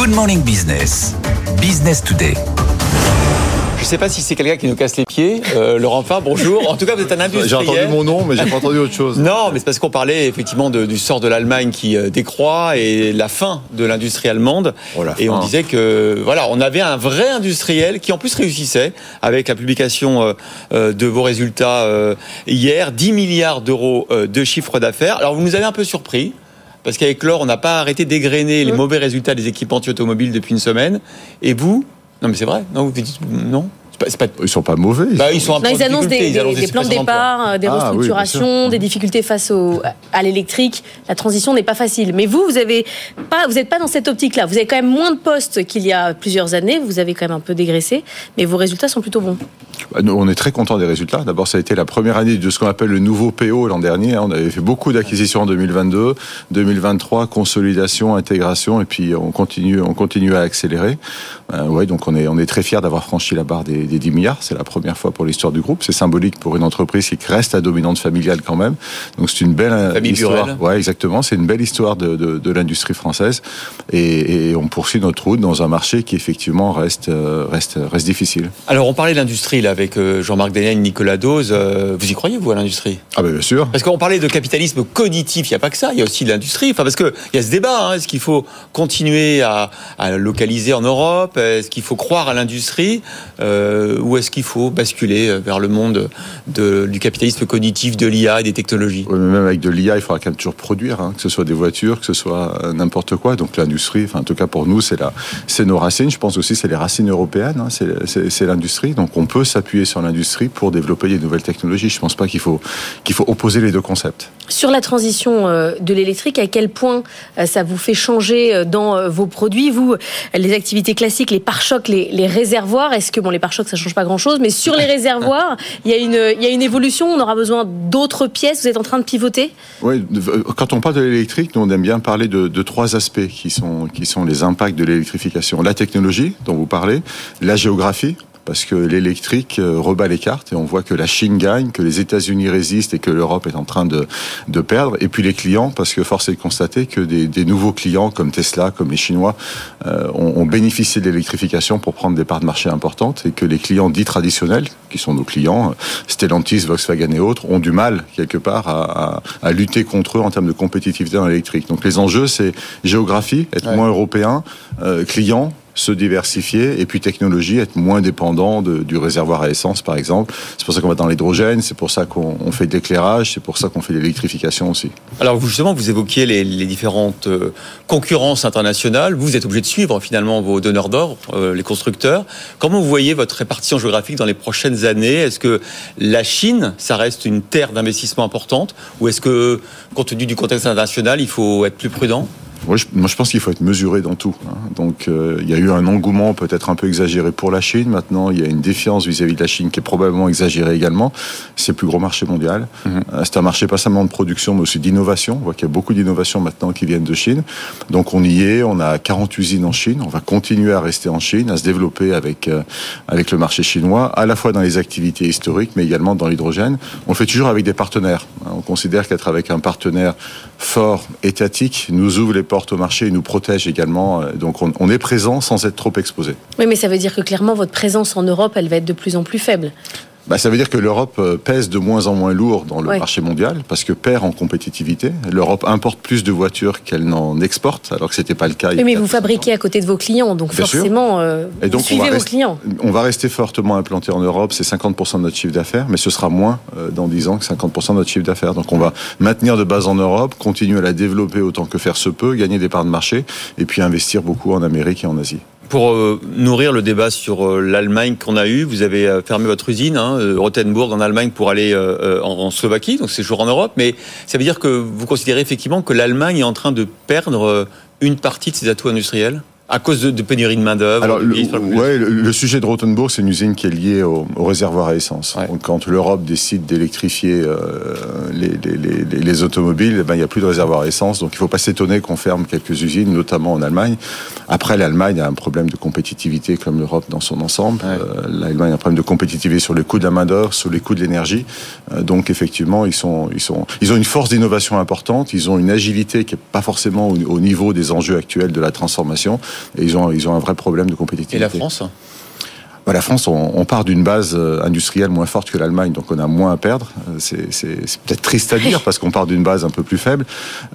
Good Morning Business. Business Today. Je ne sais pas si c'est quelqu'un qui nous casse les pieds. Euh, Laurent Fabre, bonjour. En tout cas, vous êtes un industriel. J'ai entendu mon nom, mais j'ai pas entendu autre chose. Non, mais c'est parce qu'on parlait effectivement de- du sort de l'Allemagne qui euh, décroît et la fin de l'industrie allemande. Oh, et on disait que voilà, on avait un vrai industriel qui en plus réussissait avec la publication euh, de vos résultats hier, 10 milliards d'euros de chiffre d'affaires. Alors vous nous avez un peu surpris. Parce qu'avec l'or, on n'a pas arrêté d'égrener les mauvais résultats des équipementiers automobiles depuis une semaine. Et vous Non, mais c'est vrai. Non, vous dites non. Pas, Ils sont pas mauvais. bah, ils sont Non, ils annoncent des, ils des- annoncent des plans de départ, euh, des Ah, restructurations, des difficultés face au, à l'électrique. La transition n'est pas facile. Mais vous, vous avez pas, vous n'êtes pas dans cette optique-là. Vous avez quand même moins de postes qu'il y a plusieurs années. Vous avez quand même un peu dégraissé, mais vos résultats sont plutôt bons. Bah, nous, on est très content des résultats. D'abord, ça a été la première année de ce qu'on appelle le nouveau PO l'an dernier. On avait fait beaucoup d'acquisitions en 2022, 2023, consolidation, intégration, et puis on continue, on continue à accélérer. Euh, ouais, donc on est, on est très fiers d'avoir franchi la barre des, des 10 milliards. C'est la première fois pour l'histoire du groupe. C'est symbolique pour une entreprise qui reste à dominante familiale quand même. Donc c'est une belle euh, Famille histoire. Burel. Ouais, exactement. C'est une belle histoire de, de, de l'industrie française, et, et on poursuit notre route dans un marché qui effectivement reste, euh, reste, reste difficile. Alors, on parlait de l'industrie là avec euh, Jean-Marc Daniel, Nicolas Dose. Vous y croyez, vous, à l'industrie? Ah ben bien sûr. Parce qu'on parlait de capitalisme cognitif, il n'y a pas que ça, il y a aussi de l'industrie. Enfin, parce qu'il y a ce débat, hein, est-ce qu'il faut continuer à, à localiser en Europe? Est-ce qu'il faut croire à l'industrie? Euh, Ou est-ce qu'il faut basculer euh, vers le monde de- du capitalisme cognitif, de l'IA et des technologies? Même avec de l'IA, il faudra quand même toujours produire, hein, que ce soit des voitures, que ce soit euh, n'importe quoi. Donc l'industrie, enfin en tout cas pour nous, c'est nos racines. Je pense aussi c'est les racines européennes, hein, c'est, l'industrie. Donc on peut s'appuyer sur l'industrie pour développer des nouvelles technologies. Je pense pas qu'il faut opposer les deux concepts. Sur la transition euh, de l'électrique, à quel point euh, ça vous fait changer euh, dans vos produits? Vous, les activités classiques, les pare-chocs, les, les réservoirs, est-ce que, bon, les pare-chocs, ça change pas grand-chose, mais sur les réservoirs, il y, a une- il y a une évolution, on aura besoin d'autres pièces, vous êtes en train de pivoter? Oui, quand on parle de l'électrique, nous on aime bien parler de, de trois aspects qui sont, qui sont les impacts de l'électrification. La technologie, dont vous parlez, la géographie, parce que l'électrique euh, rebat les cartes et on voit que la Chine gagne, que les États-Unis résistent et que l'Europe est en train de, de perdre. Et puis les clients, parce que force est de constater que des, nouveaux clients comme Tesla, comme les Chinois, euh, ont bénéficié de l'électrification pour prendre des parts de marché importantes et que les clients dits traditionnels, qui sont nos clients, Stellantis, Volkswagen et autres, ont du mal quelque part à, à- à lutter contre eux en termes de compétitivité dans l'électrique. Donc les enjeux, c'est géographie, être Ouais. moins européen, euh, client se diversifier et puis technologie être moins dépendant de- du réservoir à essence par exemple c'est pour ça qu'on va dans l'hydrogène c'est pour ça qu'on on fait de l'éclairage c'est pour ça qu'on fait de l'électrification aussi Alors vous, justement, vous évoquiez les, les différentes euh, concurrences internationales. Vous êtes obligé de suivre finalement vos donneurs d'or, euh, les constructeurs. Comment vous voyez votre répartition géographique dans les prochaines Est-ce que la Chine, ça reste une terre d'investissement importante Ou est-ce que, compte tenu du contexte international, il faut être plus prudent? Moi je, moi, je pense qu'il faut être mesuré dans tout. hein. Donc, euh, il y a eu un engouement peut-être un peu exagéré pour la Chine. Maintenant, il y a une défiance vis-à-vis de la Chine qui est probablement exagérée également. C'est le plus gros marché mondial. Mhm. Euh, C'est un marché pas seulement de production, mais aussi d'innovation. On voit qu'il y a beaucoup d'innovations maintenant qui viennent de Chine. Donc, on y est. On a 40 usines en Chine. On va continuer à rester en Chine, à se développer avec euh, avec le marché chinois, à la fois dans les activités historiques, mais également dans l'hydrogène. On le fait toujours avec des partenaires. hein. On considère qu'être avec un partenaire fort, étatique, nous ouvre les portes au marché et nous protège également. Euh, Donc on, on est présent sans être trop exposé. Oui, mais ça veut dire que clairement, votre présence en Europe, elle va être de plus en plus faible. Bah, ça veut dire que l'Europe euh, pèse de moins en moins lourd dans le Ouais. marché mondial parce que perd en compétitivité. L'Europe importe plus de voitures qu'elle n'en exporte, alors que c'était pas le cas. Oui, mais vous fabriquez à côté de vos clients, donc Bien forcément, euh, Et donc, vous suivez on va vos rester- clients. On va rester fortement implanté en Europe, c'est 50% de notre chiffre d'affaires, mais ce sera moins euh, dans 10 ans que 50% de notre chiffre d'affaires. Donc on va maintenir de base en Europe, continuer à la développer autant que faire se peut, gagner des parts de marché, et puis investir beaucoup en Amérique et en Asie. Pour euh, nourrir le débat sur euh, l'Allemagne qu'on a eu, vous avez euh, fermé votre usine, hein, Rothenburg en Allemagne, pour aller en, Slovaquie, donc c'est toujours en Europe. Mais ça veut dire que vous considérez effectivement que l'Allemagne est en train de perdre une partie de ses atouts industriels? À cause de, de pénurie de main d'œuvre. Alors, le, ouais, le, le sujet de Rothenburg, c'est une usine qui est liée au, au réservoir à essence. Ouais. Donc, quand l'Europe décide d'électrifier euh, les, les, les, les- les automobiles, eh ben, il n'y a plus de réservoir à essence. Donc, il ne faut pas s'étonner qu'on ferme quelques usines, notamment en Allemagne. Après, l'Allemagne a un problème de compétitivité comme l'Europe dans son ensemble. Ouais. Euh, L'Allemagne a un problème de compétitivité sur les coûts de la main-d'œuvre, sur les coûts de l'énergie. Euh, donc, effectivement, ils, sont, ils, sont, ils ont une force d'innovation importante. Ils ont une agilité qui n'est pas forcément au, au niveau des enjeux actuels de la transformation. Et ils ont, ils ont un vrai problème de compétitivité. Et la France bah, la France, on, on part d'une base euh, industrielle moins forte que l'Allemagne, donc on a moins à perdre. Euh, C'est peut-être triste à dire parce qu'on part d'une base un peu plus faible.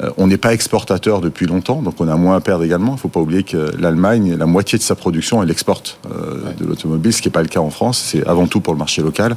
Euh, On n'est pas exportateur depuis longtemps, donc on a moins à perdre également. Il ne faut pas oublier que l'Allemagne, la moitié de sa production, elle exporte euh, de l'automobile, ce qui n'est pas le cas en France. C'est avant tout pour le marché local.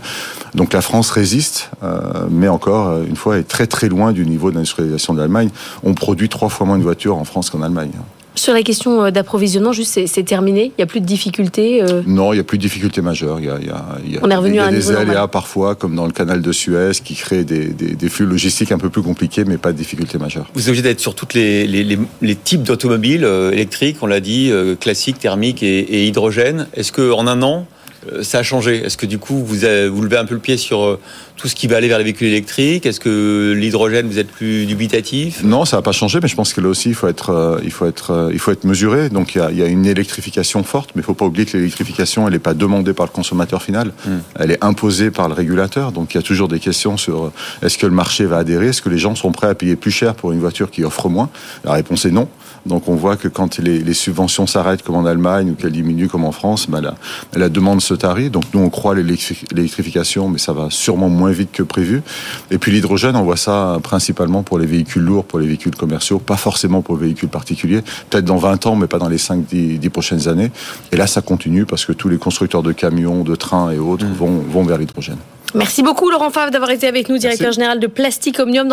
Donc la France résiste, euh, mais encore une fois, est très très loin du niveau d'industrialisation de l'Allemagne. On produit trois fois moins de voitures en France qu'en Allemagne. Sur la question euh, d'approvisionnement, juste c'est terminé. Il n'y a plus de difficultés. euh, Non, il n'y a plus de difficultés majeures. Il y a, il y a- il y a- On est revenu il y a à un des niveau aléas normal. parfois, comme dans le canal de Suez, qui créent des, des- des flux logistiques un peu plus compliqués, mais pas de difficultés majeures. Vous êtes obligé d'être sur tous les, les- les- les types d'automobiles euh, électriques, on l'a dit, classiques, thermiques et, et hydrogène. Est-ce qu'en un an, euh, ça a changé Est-ce que du coup, vous, avez- vous levez un peu le pied sur euh, tout ce qui va aller vers les véhicules électriques? Est-ce que l'hydrogène, vous êtes plus dubitatif? Non, ça n'a pas changé, mais je pense que là aussi, il faut être, euh, il faut être, euh, il faut être mesuré. Donc, il y a, il y a une électrification forte, mais il ne faut pas oublier que l'électrification, elle n'est pas demandée par le consommateur final. Elle est imposée par le régulateur. Donc, il y a toujours des questions sur euh, est-ce que le marché va adhérer? Est-ce que les gens sont prêts à payer plus cher pour une voiture qui offre moins? La réponse est non. Donc, on voit que quand les, les subventions s'arrêtent, comme en Allemagne, ou qu'elles diminuent, comme en France, ben, la, la demande se tarit. Donc, nous, on croit l'électrification, mais ça va sûrement moins vite que prévu. Et puis, l'hydrogène, on voit ça principalement pour les véhicules lourds, pour les véhicules commerciaux, pas forcément pour les véhicules particuliers. Peut-être dans 20 ans, mais pas dans les 5-10 10 prochaines années. Et là, ça continue parce que tous les constructeurs de camions, de trains et autres vont, vont vers l'hydrogène. Merci beaucoup Laurent Favre d'avoir été avec nous, directeur Merci. général de Plastic Omnium.